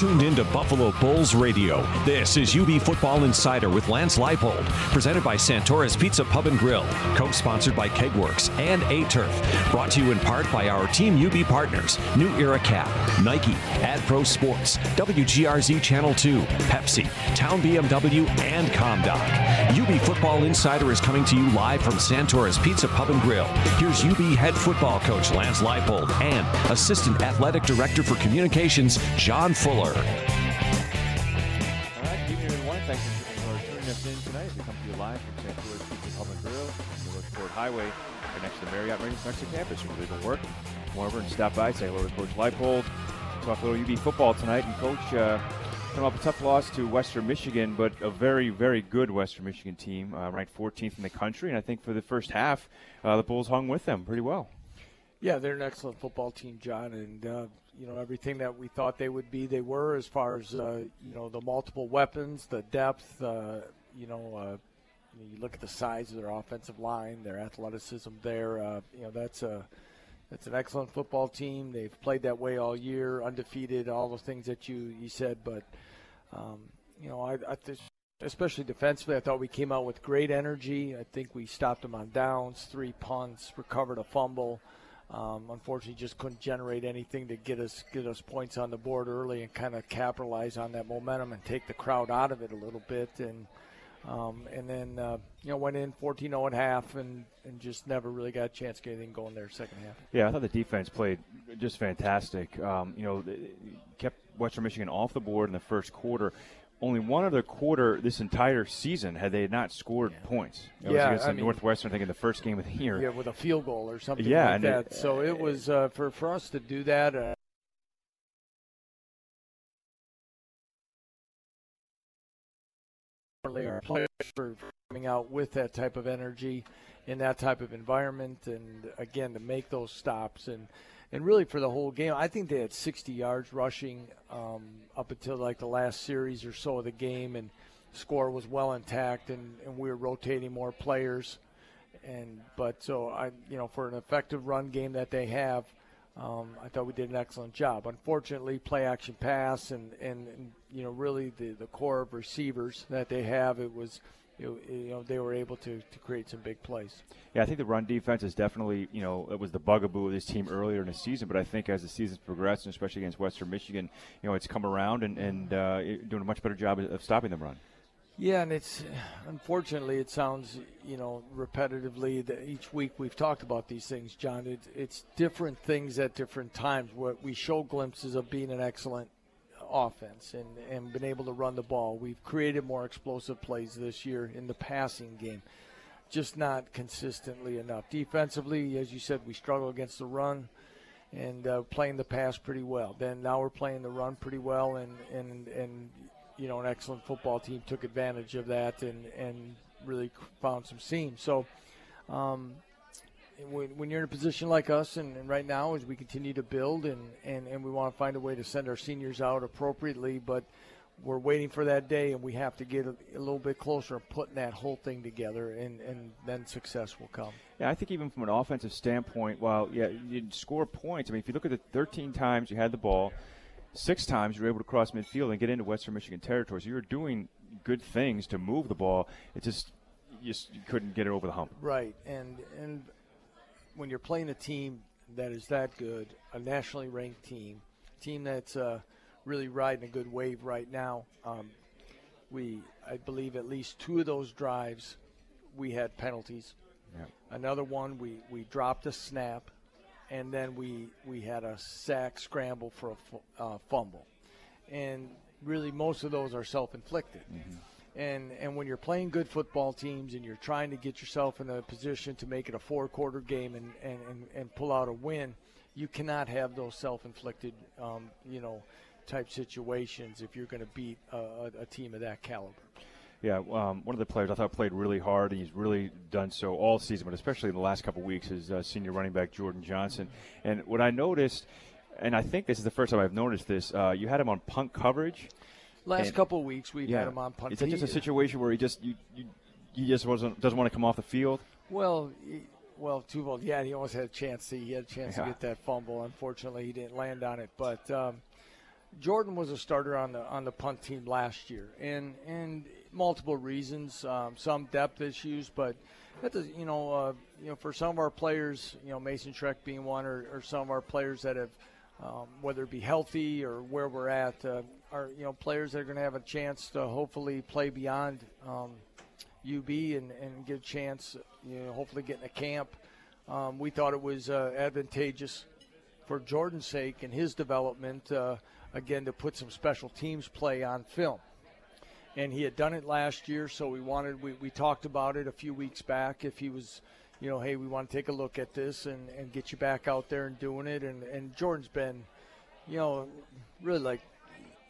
tuned into Buffalo Bulls Radio. This is UB Football Insider with Lance Leipold, presented by Santora's Pizza Pub and Grill, co-sponsored by Kegworks and A Turf. Brought to you in part by our Team UB partners, New Era Cap, Nike, AdPro Sports, WGRZ Channel 2, Pepsi, Town BMW, and ComDoc. UB Football Insider is coming to you live from Santora's Pizza Pub and Grill. Here's UB head football coach Lance Leipold and Assistant Athletic Director for Communications, John Fuller. All right, good evening, everyone. Thanks for tuning us in tonight as we come to you live from Santora's Pizza Pub and Grill, the Northport Highway, right next to the Marriott Rangers Mexican campus. We're doing work. Come over and stop by, say hello to Coach Leipold, talk a little UB football tonight. And Coach, uh, coming off a tough loss to Western Michigan, but a very, very good Western Michigan team, uh, ranked 14th in the country. And I think for the first half, uh, the Bulls hung with them pretty well. Yeah, they're an excellent football team, John, and uh, you know everything that we thought they would be, they were. As far as uh, you know, the multiple weapons, the depth, uh, you know, uh, you look at the size of their offensive line, their athleticism. There, uh, you know, that's a that's an excellent football team. They've played that way all year, undefeated, all the things that you you said. But um, you know, I, I especially defensively, I thought we came out with great energy. I think we stopped them on downs, three punts, recovered a fumble. Um, unfortunately, just couldn't generate anything to get us get us points on the board early and kind of capitalize on that momentum and take the crowd out of it a little bit. And um, and then uh, you know went in 14-0 at half and and just never really got a chance to get anything going there second half. Yeah, I thought the defense played just fantastic. Um, you know, kept Western Michigan off the board in the first quarter only one other quarter this entire season had they not scored yeah. points. It yeah, was against I mean, Northwestern, I think, in the first game of the year. Yeah, with a field goal or something yeah, like that. It, so it was uh, for for us to do that. Uh, our players for coming out with that type of energy in that type of environment, and again to make those stops and and really for the whole game, I think they had 60 yards rushing um, up until like the last series or so of the game, and score was well intact, and, and we were rotating more players, and but so I, you know, for an effective run game that they have, um, I thought we did an excellent job. Unfortunately, play action pass and, and, and you know really the the core of receivers that they have, it was you know, they were able to, to create some big plays. Yeah, I think the run defense is definitely, you know, it was the bugaboo of this team earlier in the season, but I think as the season's progressed, and especially against Western Michigan, you know, it's come around and, and uh, doing a much better job of stopping them run. Yeah, and it's unfortunately it sounds you know repetitively that each week we've talked about these things, John. It, it's different things at different times. What we show glimpses of being an excellent offense and, and been able to run the ball. We've created more explosive plays this year in the passing game, just not consistently enough. Defensively, as you said, we struggle against the run and uh, playing the pass pretty well. Then now we're playing the run pretty well, and and and you know an excellent football team took advantage of that and and really found some seams. So. Um, when, when, you're in a position like us, and, and, right now, as we continue to build, and, and, and we want to find a way to send our seniors out appropriately, but we're waiting for that day, and we have to get a, a little bit closer and putting that whole thing together, and, and then success will come. Yeah, I think even from an offensive standpoint, while yeah, you score points. I mean, if you look at the 13 times you had the ball, six times you were able to cross midfield and get into Western Michigan territory. So you were doing good things to move the ball. It just you just you couldn't get it over the hump. Right, and and when you're playing a team that is that good, a nationally ranked team, team that's uh, really riding a good wave right now. Um, we, I believe, at least two of those drives, we had penalties. Yeah. Another one, we, we dropped a snap, and then we we had a sack scramble for a uh, fumble, and really most of those are self-inflicted. Mm-hmm. And and when you're playing good football teams and you're trying to get yourself in a position to make it a four quarter game and, and, and, and pull out a win, you cannot have those self inflicted, um, you know, type situations if you're going to beat a, a, team of that caliber. Yeah, um, one of the players I thought played really hard, and he's really done so all season, but especially in the last couple weeks, is uh, senior running back Jordan Johnson. And what I noticed, and I think this is the first time I've noticed this, uh, you had him on punt coverage. Last and, couple of weeks, we've yeah. had him on punt. Is that just a situation where he just you, you, he just wasn't doesn't want to come off the field? Well, he, well, twofold. Yeah, he almost had a chance. To, he had a chance yeah. to get that fumble. Unfortunately, he didn't land on it. But um, Jordan was a starter on the on the punt team last year, and and multiple reasons, um, some depth issues, but that does, you know, uh, you know, for some of our players, you know, Mason Schreck being one, or, or some of our players that have, um, whether it be healthy or where we're at, uh, are you know players that are going to have a chance to hopefully play beyond um, UB and, and get a chance, you know, hopefully get in a camp. Um, we thought it was uh, advantageous for Jordan's sake and his development, uh, again, to put some special teams play on film. And he had done it last year, so we wanted, we, we talked about it a few weeks back. If he was, you know, hey, we want to take a look at this and, and get you back out there and doing it. And, and Jordan's been, you know, really like,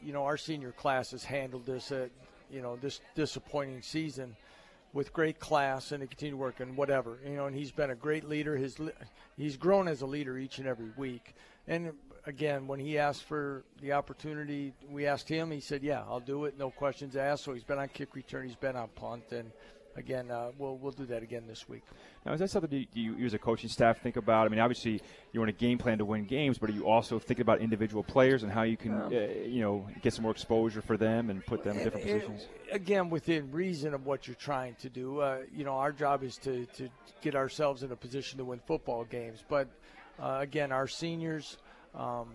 you know, our senior class has handled this, at, you know, this disappointing season with great class and to continue working whatever you know and he's been a great leader. His he's grown as a leader each and every week. And again when he asked for the opportunity we asked him he said yeah i'll do it no questions asked. So he's been on kick return he's been on punt and again, uh, we'll we'll do that again this week. Now, is that something you, you, you, as a coaching staff think about? I mean, obviously you're in a game plan to win games, but are you also thinking about individual players and how you can, um, uh, you know, get some more exposure for them and put them in different it, positions? Again, within reason of what you're trying to do. Uh, you know, our job is to to get ourselves in a position to win football games, but uh, again, our seniors. Um,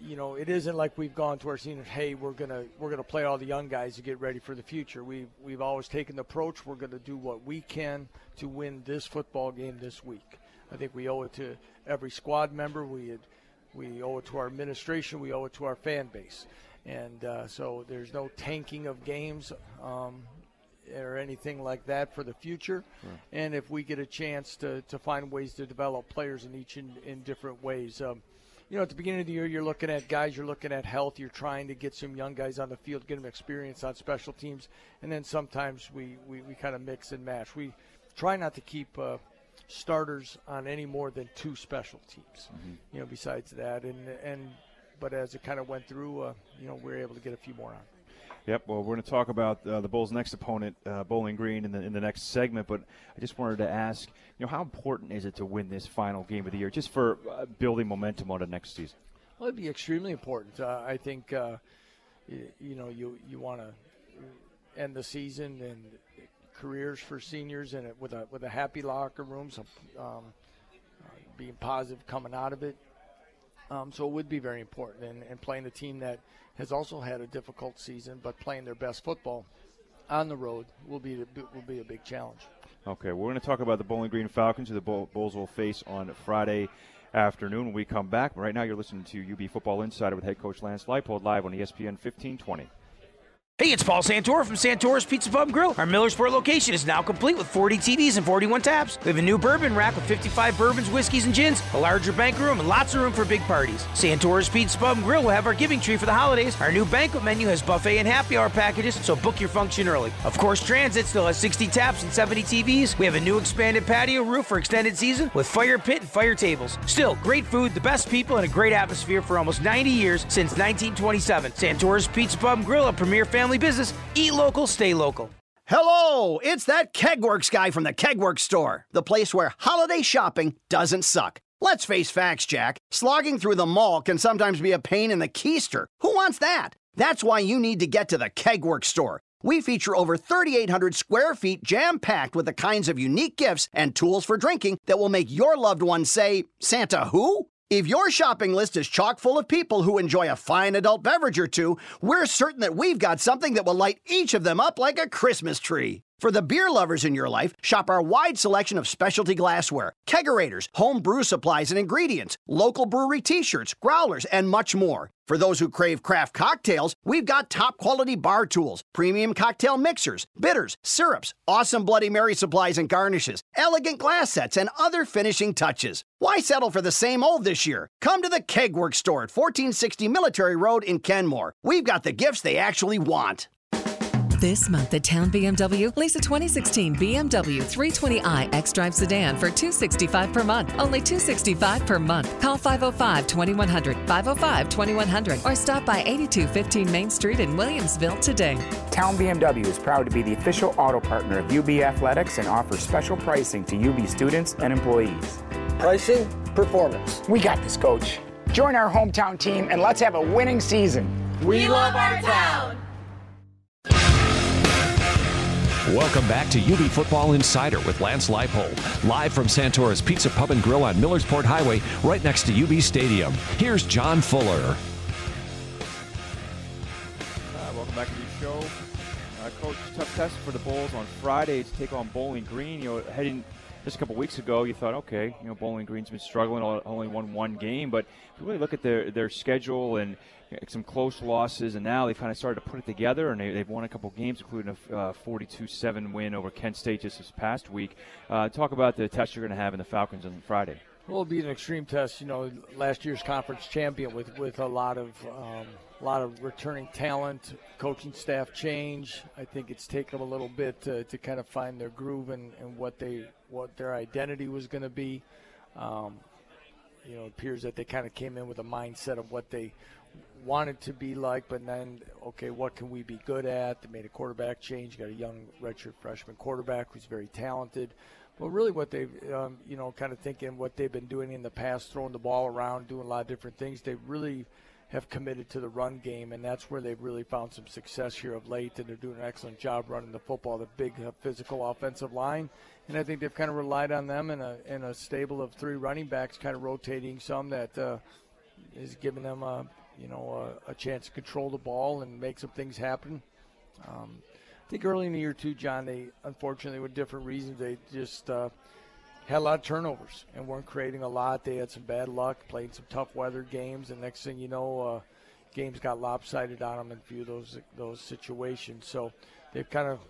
you know, it isn't like we've gone to our seniors. Hey, we're gonna we're gonna play all the young guys to get ready for the future. We've we've always taken the approach. We're gonna do what we can to win this football game this week. I think we owe it to every squad member. We had, we owe it to our administration. We owe it to our fan base. And uh, so there's no tanking of games um, or anything like that for the future. Right. And if we get a chance to, to find ways to develop players in each in, in different ways. Um, you know, at the beginning of the year, you're looking at guys, you're looking at health, you're trying to get some young guys on the field, get them experience on special teams, and then sometimes we, we, we kind of mix and match. We try not to keep uh, starters on any more than two special teams, mm-hmm. you know, besides that. And, and but as it kind of went through, uh, you know, we were able to get a few more on. Yep. Well, we're going to talk about uh, the Bulls' next opponent, uh, Bowling Green, in the in the next segment. But I just wanted to ask, you know, how important is it to win this final game of the year, just for uh, building momentum on the next season? Well, it'd be extremely important. Uh, I think, uh, you, you, know, you you want to end the season and careers for seniors and with a with a happy locker room, some um, uh, being positive coming out of it. Um, so it would be very important, and, and playing the team that has also had a difficult season, but playing their best football on the road will be will be a big challenge. Okay, we're going to talk about the Bowling Green Falcons, who the Bulls will face on Friday afternoon when we come back. Right now, you're listening to UB Football Insider with head coach Lance Leipold live on ESPN 1520. Hey, it's Paul Santora from Santora's Pizza Pub Grill. Our Millersport location is now complete with 40 TVs and 41 taps. We have a new bourbon rack with 55 bourbons, whiskeys, and gins, a larger bank room, and lots of room for big parties. Santora's Pizza Pub Grill will have our giving tree for the holidays. Our new banquet menu has buffet and happy hour packages, so book your function early. Of course, Transit still has 60 taps and 70 TVs. We have a new expanded patio roof for extended season with fire pit and fire tables. Still, great food, the best people, and a great atmosphere for almost 90 years since 1927. Santora's Pizza Pub Grill, a premier family business. Eat Eat local, stay local. Hello, it's that Kegworks guy from the Kegworks store, the place where holiday shopping doesn't suck. Let's face facts, Jack. Slogging through the mall can sometimes be a pain in the keister. Who wants that? That's why you need to get to the Kegworks store. We feature over 3,800 square feet jam packed with the kinds of unique gifts and tools for drinking that will make your loved one say, Santa who? If your shopping list is chock full of people who enjoy a fine adult beverage or two, we're certain that we've got something that will light each of them up like a Christmas tree. For the beer lovers in your life, shop our wide selection of specialty glassware, kegerators, home brew supplies and ingredients, local brewery t shirts, growlers, and much more. For those who crave craft cocktails, we've got top quality bar tools, premium cocktail mixers, bitters, syrups, awesome Bloody Mary supplies and garnishes, elegant glass sets, and other finishing touches. Why settle for the same old this year? Come to the Kegworks store at 1460 Military Road in Kenmore. We've got the gifts they actually want. This month at Town BMW, lease a 2016 BMW 320i xDrive sedan for 265 per month. Only 265 per month. Call 505-2100, 505-2100, or stop by 8215 Main Street in Williamsville today. Town BMW is proud to be the official auto partner of UB Athletics and offers special pricing to UB students and employees. Pricing, performance. We got this, coach. Join our hometown team and let's have a winning season. We love our town. Welcome back to UB Football Insider with Lance Leipold, live from Santora's Pizza Pub and Grill on Millersport Highway, right next to UB Stadium. Here's John Fuller. Uh, welcome back to the show. Uh, Coach, tough test for the Bulls on Friday to take on Bowling Green. You know, heading just a couple weeks ago, you thought, okay, you know, Bowling Green's been struggling, only won one game, but if you really look at their their schedule and some close losses, and now they've kind of started to put it together, and they, have won a couple games, including a uh, 42-7 win over Kent State just this past week. Uh, talk about the test you're going to have in the Falcons on Friday. Well, it'll be an extreme test. You know, last year's conference champion with with a lot of um, a lot of returning talent, coaching staff change. I think it's taken them a little bit to, to kind of find their groove and, and what they what their identity was going to be. Um, you know, it appears that they kind of came in with a mindset of what they wanted to be like, but then, okay, what can we be good at? They made a quarterback change, got a young redshirt freshman quarterback who's very talented. But really, what they've, um, you know, kind of thinking what they've been doing in the past, throwing the ball around, doing a lot of different things, they really have committed to the run game, and that's where they've really found some success here of late. And they're doing an excellent job running the football, the big uh, physical offensive line. And I think they've kind of relied on them in a a stable of three running backs, kind of rotating some that uh, is giving them a you know a, a, chance to control the ball and make some things happen. Um, I think early in the year too, John, they unfortunately with different reasons they just uh, had a lot of turnovers and weren't creating a lot. They had some bad luck, played some tough weather games, and next thing you know, uh, games got lopsided on them in a few of those those situations. So they've kind of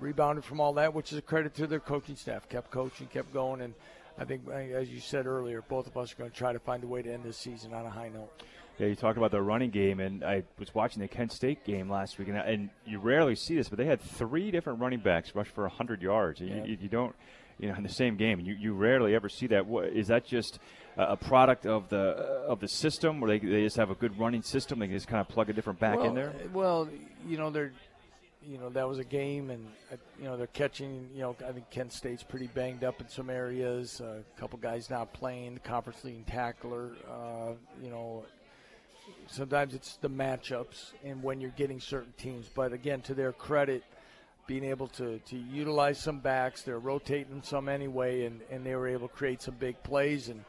rebounded from all that, which is a credit to their coaching staff. Kept coaching, kept going, and I think, as you said earlier, both of us are going to try to find a way to end this season on a high note. Yeah, you talked about the running game, and I was watching the Kent State game last week, and, and you rarely see this, but they had three different running backs rush for 100 yards. Yeah. You, you, don't, you know, in the same game, you, you rarely ever see that. What, is that just a product of the of the system, where they, they just have a good running system? They can just kind of plug a different back well, in there. Well, you know, they're you know that was a game, and uh, you know they're catching. You know, I think Kent State's pretty banged up in some areas. Uh, a couple guys not playing. The conference leading tackler. Uh, you know, sometimes it's the matchups and when you're getting certain teams. But again, to their credit, being able to, to utilize some backs, they're rotating some anyway, and, and they were able to create some big plays, and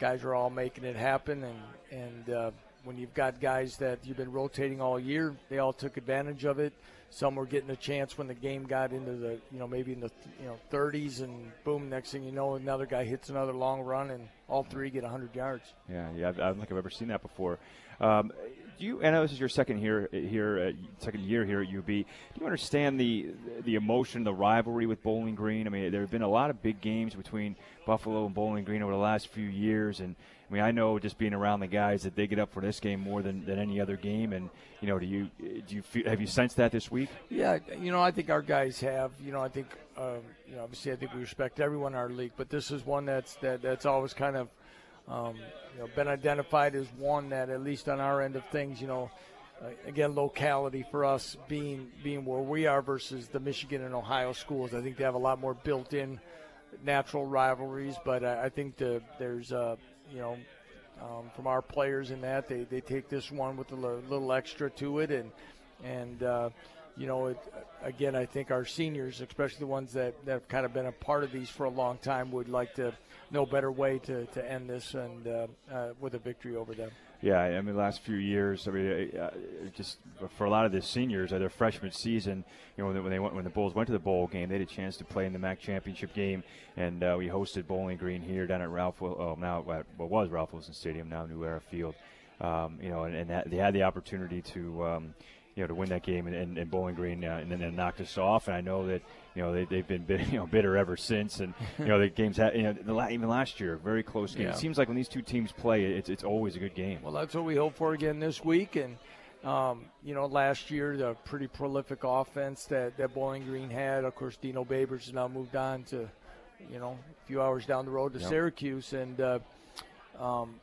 guys are all making it happen. And, and uh, when you've got guys that you've been rotating all year, they all took advantage of it. Some were getting a chance when the game got into the, you know, maybe in the, you know, 30s, and boom, next thing you know, another guy hits another long run, and all three get 100 yards. Yeah, yeah, I don't think I've ever seen that before. Um, do you? I know this is your second here here second year here at UB. Do you understand the the emotion, the rivalry with Bowling Green? I mean, there have been a lot of big games between Buffalo and Bowling Green over the last few years, and I mean, I know just being around the guys that they get up for this game more than, than any other game. And you know, do you do you feel, have you sensed that this week? Yeah, you know, I think our guys have. You know, I think um, you know, obviously, I think we respect everyone in our league, but this is one that's that that's always kind of um, you know, been identified as one that, at least on our end of things, you know, uh, again, locality for us being being where we are versus the Michigan and Ohio schools. I think they have a lot more built-in natural rivalries, but I, I think the, there's, uh, you know, um, from our players in that they, they take this one with a little, little extra to it, and and uh, you know, it, again, I think our seniors, especially the ones that, that have kind of been a part of these for a long time, would like to no better way to, to end this and uh, uh, with a victory over them. Yeah, I mean, the last few years, I mean, uh, just for a lot of the seniors, uh, their freshman season, you know, when they went when the Bulls went to the bowl game, they had a chance to play in the MAC championship game, and uh, we hosted Bowling Green here down at Ralph, oh, now what was Ralph Wilson Stadium, now New Era Field. Um, you know, and, and that, they had the opportunity to. Um, you know, to win that game in, in, Bowling Green, uh, and then they knocked us off. And I know that you know they, they've been bitter, you know bitter ever since. And you know the games had you know the, even last year, very close game. Yeah. It seems like when these two teams play, it's it's always a good game. Well, that's what we hope for again this week. And um, you know, last year the pretty prolific offense that that Bowling Green had. Of course, Dino Babers has now moved on to you know a few hours down the road to yep. Syracuse, and uh, um,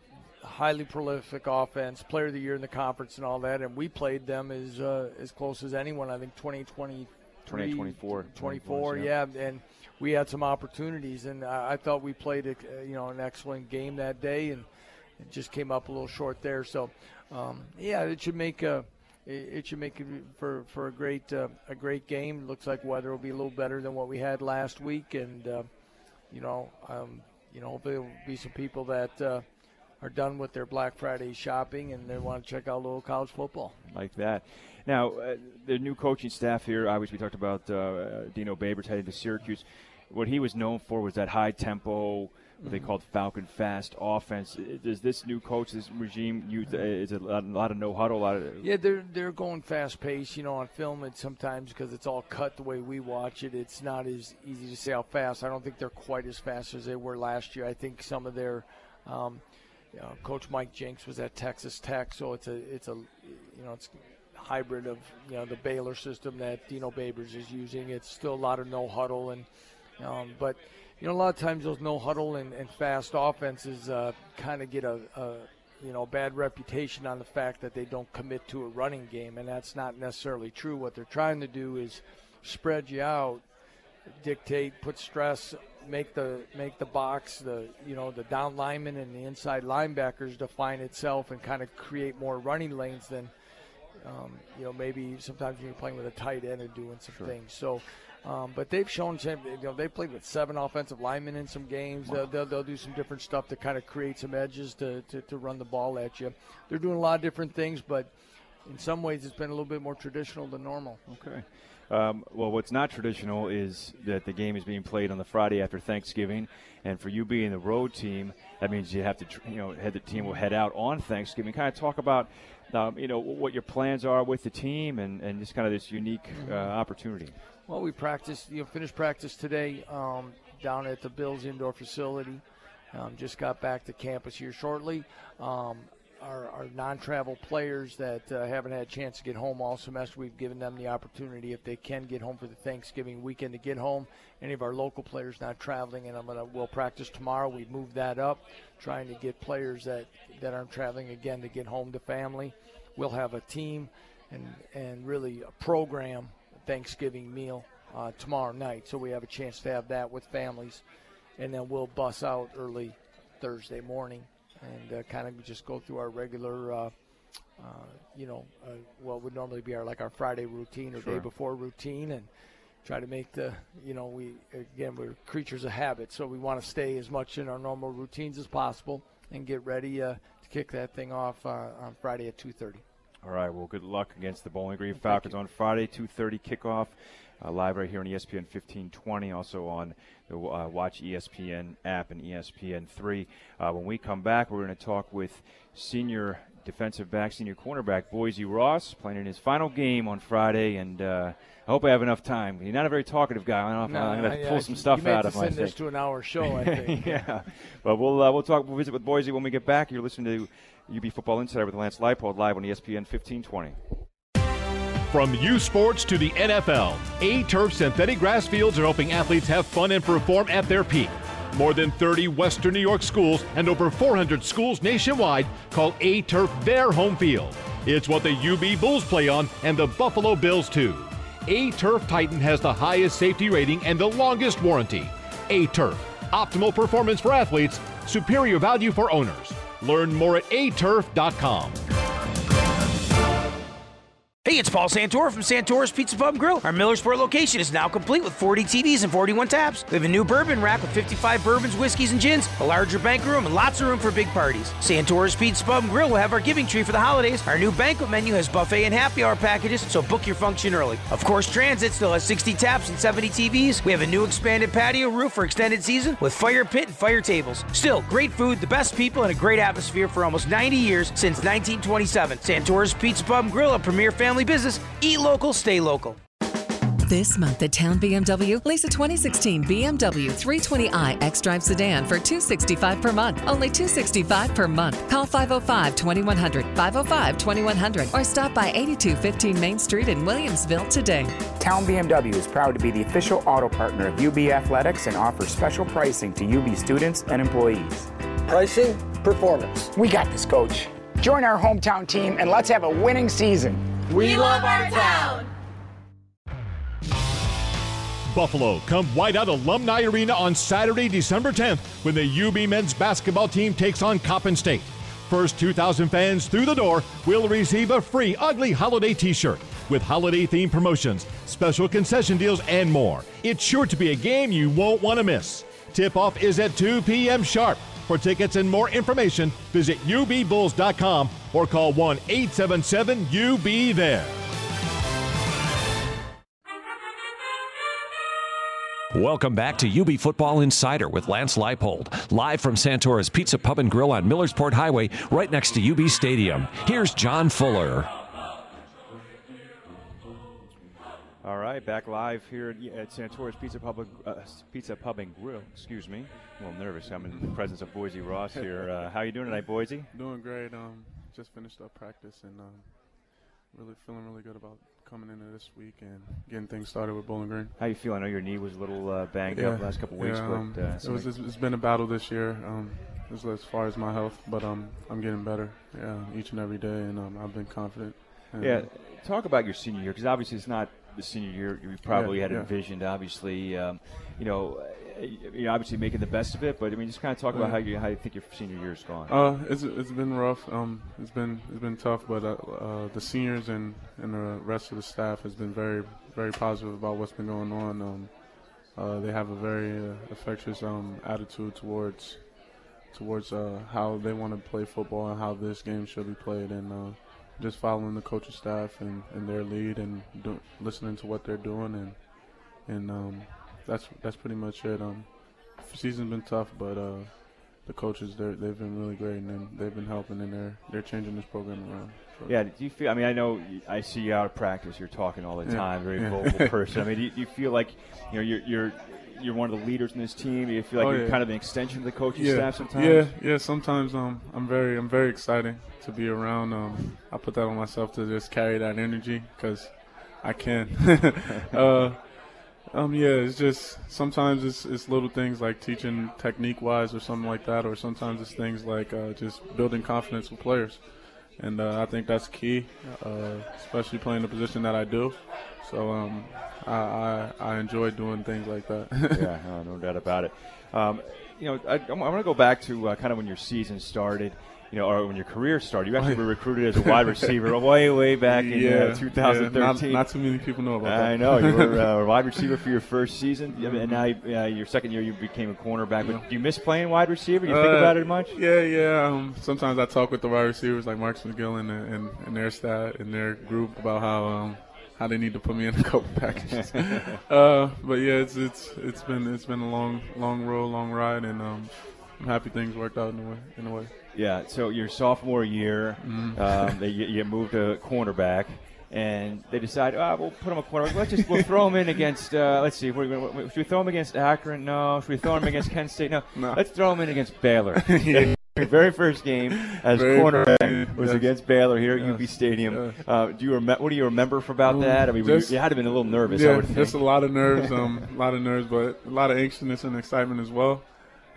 highly prolific offense, player of the year in the conference and all that, and we played them as uh, as close as anyone. I think 2020, 2024, 24, yeah. yeah. and we had some opportunities, and I, I thought we played a, you know an excellent game that day, and it just came up a little short there. So, um, yeah, it should make a it should make it for for a great uh, a great game. Looks like weather will be a little better than what we had last week, and uh, you know, um, you know, hopefully there will be some people that uh, are done with their Black Friday shopping and they want to check out a little college football. Like that. Now, uh, the new coaching staff here. Obviously, we talked about uh, Dino Babers heading to Syracuse. What he was known for was that high tempo what they mm-hmm. called Falcon Fast offense. Does this new coach, this regime, use uh, is a lot, a lot of no huddle? A lot of yeah, they're they're going fast pace. You know, on film, it sometimes because it's all cut the way we watch it, it's not as easy to say how fast. I don't think they're quite as fast as they were last year. I think some of their um, you know, Coach Mike Jinks was at Texas Tech, so it's a it's a you know it's hybrid of you know the Baylor system that Dino Babers is using. It's still a lot of no huddle and um, but you know, a lot of times those no huddle and, and fast offenses uh, kind of get a, a, you know bad reputation on the fact that they don't commit to a running game, and that's not necessarily true. What they're trying to do is spread you out, dictate, put stress, make the make the box the you know the down linemen and the inside linebackers define itself and kind of create more running lanes than. Um, you know, maybe sometimes when you're playing with a tight end and doing some sure. things. So, um, but they've shown, you know, they played with seven offensive linemen in some games. Wow. They'll, they'll, they'll, do some different stuff to kind of create some edges to, to, to run the ball at you. They're doing a lot of different things, but in some ways it's been a little bit more traditional than normal. Okay. Um, well, what's not traditional is that the game is being played on the Friday after Thanksgiving, and for you being the road team, that means you have to, you know, head the team will head out on Thanksgiving. Kind of talk about, um, you know, what your plans are with the team, and, and just kind of this unique uh, opportunity. Well, we practiced, you know, finished practice today um, down at the Bills indoor facility. Um, just got back to campus here shortly. Um, our, our, non-travel players that uh, haven't had a chance to get home all semester, we've given them the opportunity if they can get home for the Thanksgiving weekend to get home. Any of our local players not traveling, and I'm gonna we'll practice tomorrow. We moved that up, trying to get players that that aren't traveling again to get home to family. We'll have a team and and really a program Thanksgiving meal uh, tomorrow night, so we have a chance to have that with families, and then we'll bus out early Thursday morning and uh, kind of just go through our regular, uh, uh you know, uh, what would normally be our like our Friday routine or sure. day before routine, and try to make the, you know, we again we're creatures of habit, so we want to stay as much in our normal routines as possible and get ready uh, to kick that thing off on Friday at 2:30. All right. Well, good luck against the Bowling Green Falcons on Friday, 2:30 kickoff, uh, live right here on ESPN 1520. Also on the uh, Watch ESPN app and ESPN three. Uh, when we come back, we're going to talk with senior defensive back, senior cornerback Boise Ross, playing in his final game on Friday, and uh, I hope I have enough time. He's not a very talkative guy. I don't know no, I'm going to pull some stuff out of him. Send this to an hour show, I think. yeah, but we'll uh, we'll talk. We'll visit with Boise when we get back. You're listening to UB Football Insider with Lance Leipold live on ESPN 1520. From U Sports to the NFL, A Turf synthetic grass fields are helping athletes have fun and perform at their peak. More than 30 Western New York schools and over 400 schools nationwide call A Turf their home field. It's what the UB Bulls play on and the Buffalo Bills too. A Turf Titan has the highest safety rating and the longest warranty. A Turf, optimal performance for athletes, superior value for owners. Learn more at aturf.com. Hey, it's Paul Santora from Santora's Pizza Pub Grill. Our Millersport location is now complete with 40 TVs and 41 taps. We have a new bourbon rack with 55 bourbons, whiskeys, and gins, a larger bank room, and lots of room for big parties. Santora's Pizza Pub Grill will have our giving tree for the holidays. Our new banquet menu has buffet and happy hour packages, so book your function early. Of course, Transit still has 60 taps and 70 TVs. We have a new expanded patio roof for extended season with fire pit and fire tables. Still, great food, the best people, and a great atmosphere for almost 90 years since 1927. Santora's Pizza Pub Grill, a premier family family business. Eat local, stay local. This month at Town BMW, lease a 2016 BMW 320i xDrive sedan for 265 per month. Only 265 per month. Call 505-2100, 505-2100, or stop by 8215 Main Street in Williamsville today. Town BMW is proud to be the official auto partner of UB Athletics and offers special pricing to UB students and employees. Pricing, performance. We got this, coach. Join our hometown team and let's have a winning season. We love our town. Buffalo, come Whiteout Alumni Arena on Saturday, December 10th when the UB men's basketball team takes on Coppin State. first 2,000 fans through the door will receive a free ugly holiday t shirt with holiday themed promotions, special concession deals, and more. It's sure to be a game you won't want to miss. Tip off is at 2 p.m. sharp. For tickets and more information, visit ubbulls.com or call 1 877 UB there. Welcome back to UB Football Insider with Lance Leipold, live from Santora's Pizza Pub and Grill on Millersport Highway, right next to UB Stadium. Here's John Fuller. Right, back live here at Santora's Pizza Pub, uh, Pizza Pub and Grill. Excuse me, a little nervous. I'm in the presence of Boise Ross here. Uh, how you doing tonight, Boise? Doing great. Um, just finished up practice and um, really feeling really good about coming into this week and getting things started with Bowling Green. How you feel? I know your knee was a little uh, banged yeah. up last couple weeks, yeah, um, but uh, it was, it's been a battle this year um, as, as, far as my health, but um, I'm getting better yeah, each and every day, and um, I've been confident. yeah, talk about your senior year because obviously it's not the senior year you probably yeah, had yeah. envisioned. Obviously, um, you know, you know, obviously making the best of it. But I mean, just kind of talk about how you how you think your senior year's gone. Uh, it's it's been rough. Um, it's been it's been tough, but uh, uh, the seniors and and the rest of the staff has been very very positive about what's been going on. Um, uh, they have a very uh, affectionate um, attitude towards towards uh, how they want to play football and how this game should be played, and uh, just following the coaching staff and, and their lead and do, listening to what they're doing and and um, that's that's pretty much it. Um, season's been tough, but uh, the coaches they they've been really great and they've been helping and they're they're changing this program around. So. Yeah, do you feel? I mean, I know I see you out of practice. You're talking all the Yeah, time, very yeah. vocal person. I mean, do you, do you feel like you know you're you're you're one of the leaders in this team? Do you feel like Oh, you're yeah. kind of an extension of the coaching yeah, staff sometimes? Yeah, yeah. Sometimes um, I'm very, I'm very excited to be around. Um, I put that on myself to just carry that energy because I can. uh, um, yeah, it's just sometimes it's it's little things like teaching technique wise or something like that, or sometimes it's things like uh, just building confidence with players, and uh, I think that's key, uh, especially playing the position that I do. So um, I, I I enjoy doing things like that. yeah, no, no doubt about it. Um, you know, I, I want to go back to uh, kind of when your season started. You know, or when your career started. You actually were recruited as a wide receiver way, way back in uh, 2013. yeah, not, not too many people know about that. I know you were uh, a wide receiver for your first season, Yeah, and now uh, your second year you became a cornerback. But do you miss playing wide receiver? Do you think Uh, about it much? Yeah, yeah. Um, sometimes I talk with the wide receivers like Marcus McGill and, and, and their staff and their group about how um, how they need to put me in a couple packages. uh, but yeah, it's it's it's been it's been a long long road, long ride, and um, happy things worked out in a way. In a way. Yeah. So your sophomore year, Mhm. um, they, you, you moved to cornerback. And they decide, oh, we'll put him a cornerback. Let's just we'll throw him in against. Uh, let's see, should we throw him against Akron? No. Should we throw him against Kent State? No. No. Let's throw him in against Baylor. Yeah. Your very first game as Very cornerback was yes. against Baylor here at Yes. UB Stadium. Yes. Uh, do you rem- What do you remember for about Um, that? I mean, were you, you had to have been a little nervous. Yeah, just a lot of nerves, um, a lot of nerves, but a lot of anxiousness and excitement as well.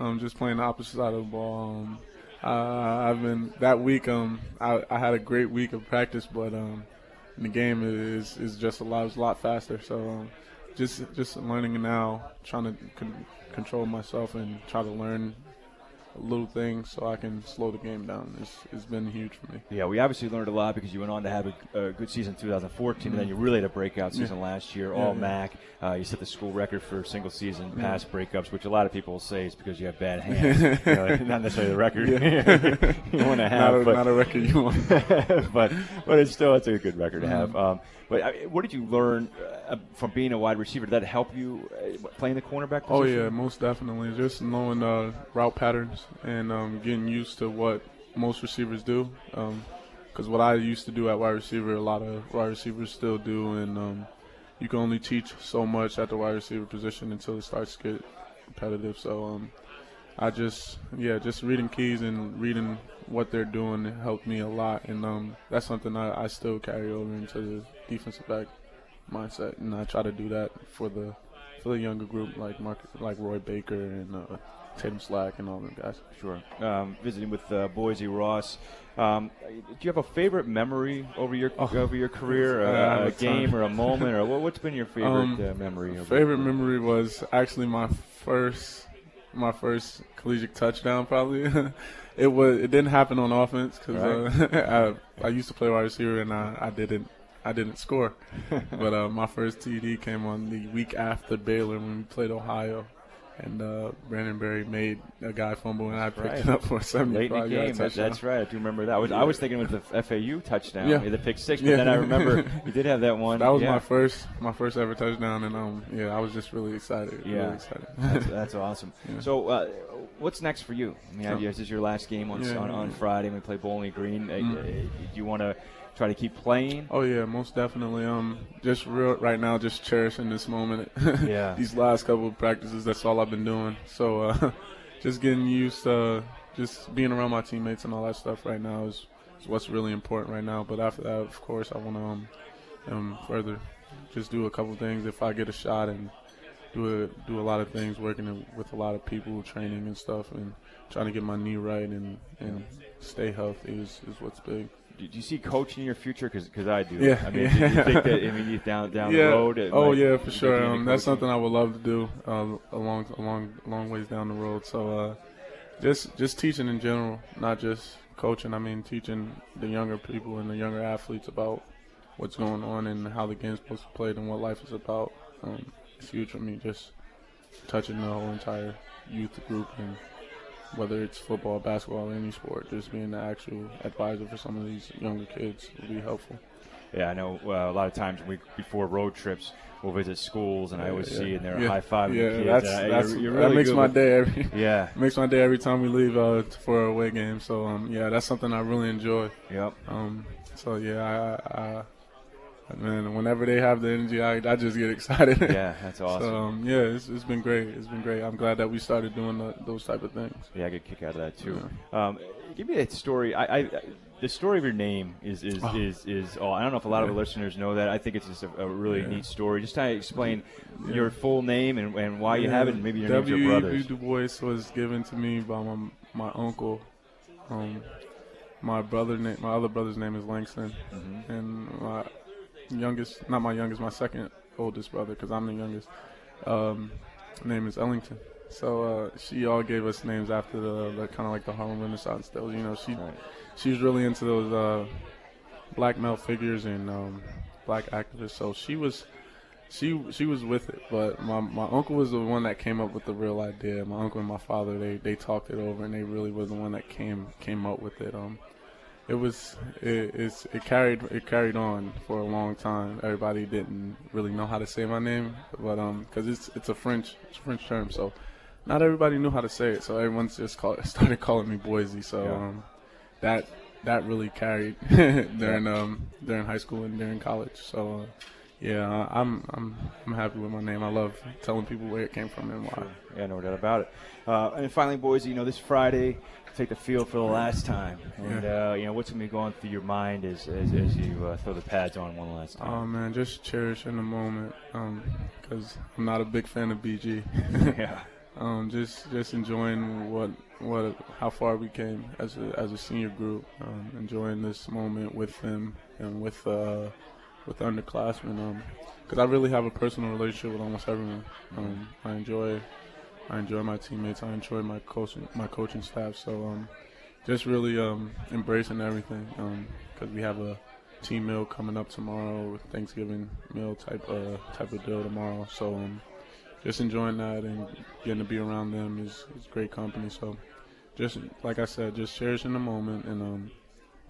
Um, just playing the opposite side of the ball. Um, uh, I've been that week. Um, I, I had a great week of practice, but um, the game is is just a lot, a lot faster. So um, just just learning now, trying to con- control myself and try to learn little things so I can slow the game down. It's, it's been huge for me. Yeah, we obviously learned a lot because you went on to have a, a good season in 2014, and then you really had a breakout Yeah. season last year, Yeah, all yeah. MAC. Uh, you set the school record for single season Yeah. pass breakups, which a lot of people will say is because you have bad hands. you know, not necessarily the record Yeah. you want to Not have, a- but, not a record you want. but but it's still it's a good record to have. Mhm. Um, but I, what did you learn uh, from being a wide receiver? Did that help you uh, playing the cornerback position? Oh yeah, most definitely. Just knowing uh, route patterns and um, getting used to what most receivers do. Because what I used to do at wide receiver, a lot of wide receivers still do, and um, you can only teach so much at the wide receiver position until it starts to get competitive. So um, I just yeah, just reading keys and reading what they're doing helped me a lot, and um, that's something I, I still carry over into the defensive back mindset, and I try to do that for the for the younger group like Mark, like Roy Baker and uh, Tatum Slack and all them guys. Sure. Um, visiting with uh, Boise Ross. Um, do you have a favorite memory over your over your career? Oh, Uh, a game or a moment, or what, what's been your favorite Um, uh, memory? Favorite memory was actually my first my first collegiate touchdown probably. it was it didn't happen on offense because right. uh, I, I used to play wide receiver and I, I didn't I didn't score. but uh, my first TD came on the week after Baylor when we played Ohio and uh, Brandon Berry made a guy fumble, and I picked right. it up for a 75 Late in the game. That's right. I do remember that. I was, I was thinking with the FAU touchdown, yeah. the pick six, but yeah. then I remember you did have that one. That was yeah. my first, my first ever touchdown, and um, yeah, I was just really excited. Yeah, really excited. that's, that's awesome. Yeah. So, uh, what's next for you? I mean, this is your last game on on, on, Friday. We play Bowling Green. Mm-hmm. Uh, do you want to? Try to keep playing? Oh yeah, most definitely. Um, just real right now, just cherishing this moment. yeah. These last couple of practices, that's all I've been doing. So, uh, just getting used to just being around my teammates and all that stuff right now is, is what's really important right now. But after that, of course, I want to um, um, further just do a couple things if I get a shot and do a, do a lot of things, working with a lot of people, training and stuff, and trying to get my knee right and, and stay healthy is, is what's big do you see coaching in your future? Because I do. Yeah. I mean, yeah. you think that I mean, you down down yeah. the road. Oh yeah, for sure. Um, that's something I would love to do uh, a long, a long, long ways down the road. So, uh, just just teaching in general, not just coaching. I mean, teaching the younger people and the younger athletes about what's going on and how the game's supposed to play and what life is about. Um, it's huge for me. Just touching the whole entire youth group and whether it's football, basketball, any sport, just being the actual advisor for some of these younger kids will be helpful. Yeah, I know uh, a lot of times we, before road trips, we'll visit schools, and I always yeah, see and they're yeah. high fiving yeah, kids. That's, uh, that's, you're, you're really that makes my day every. Yeah, makes my day every time we leave uh, for a away game. So um, yeah, that's something I really enjoy. Yep. Um, so yeah, I, I Man, whenever they have the energy, I, I just get excited. Yeah, that's awesome. So, um, yeah, it's, it's been great. It's been great. I'm glad that we started doing the, those type of things. Yeah, I get a kick out of that too. Yeah. Um, give me that story. I, I, the story of your name is is oh. is, is oh, I don't know if a lot yeah. of the listeners know that. I think it's just a, a really yeah. neat story. Just to explain your full name and, and why you have it, and maybe your W. name's your brothers. Du Bois was given to me by my my uncle. Um, my brother name, my other brother's name is Langston, mm-hmm. and my youngest, not my youngest, my second oldest brother, because I'm the youngest. Um, name is Ellington. So uh, she all gave us names after the, the kind of like the Harlem Renaissance. Those, you know, she right. she was really into those uh, black male figures and um, black activists. So she was she she was with it. But my my uncle was the one that came up with the real idea. My uncle and my father they they talked it over and they really was the one that came came up with it. Um, it was it, it carried it carried on for a long time. Everybody didn't really know how to say my name, but um, because it's it's a French it's a French term, so not everybody knew how to say it. So everyone's just called, started calling me Boise. So yeah. um, that that really carried during um during high school and during college. So. Uh, yeah, I'm I'm I'm happy with my name. I love telling people where it came from and why. Yeah, no doubt about it. Uh, and finally, Boise, you know, this Friday, take the field for the last time. And, yeah. uh, you know, what's going to be going through your mind as, as, as you uh, throw the pads on one last time? Oh, man, just cherishing the moment because um, I'm not a big fan of BG. yeah. Um, just just enjoying what what how far we came as a, as a senior group, um, enjoying this moment with them and with uh, with underclassmen. Because um, I really have a personal relationship with almost everyone. Um, I enjoy I enjoy my teammates. I enjoy my coaching my coaching staff. So um, just really um, embracing everything because um, we have a team meal coming up tomorrow, Thanksgiving meal type uh, type of deal tomorrow. So um, just enjoying that and getting to be around them is, is great company. So just like I said, just cherishing the moment and um,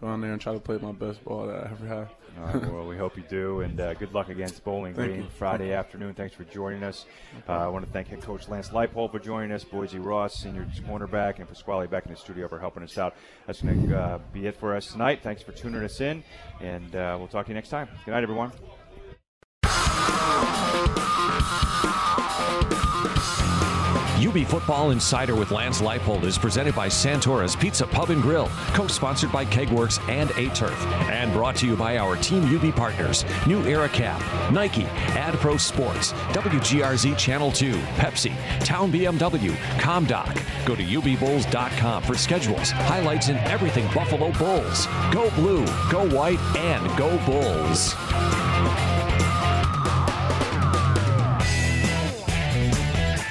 go out there and try to play my best ball that I ever had. well, we hope you do, and uh, good luck against Bowling Green you. Friday afternoon. Thanks for joining us. Uh, I want to thank head coach Lance Leipold for joining us, Boise Ross, senior cornerback, and Pasquale back in the studio for helping us out. That's going to uh, be it for us tonight. Thanks for tuning us in, and uh, we'll talk to you next time. Good night, everyone. UB Football Insider with Lance Leipold is presented by Santora's Pizza Pub and Grill, co-sponsored by Kegworks and A-Turf, and brought to you by our Team UB partners, New Era Cap, Nike, AdPro Sports, WGRZ Channel 2, Pepsi, Town BMW, ComDoc. Go to ubbulls.com for schedules, highlights, and everything Buffalo Bulls. Go blue, go white, and go Bulls.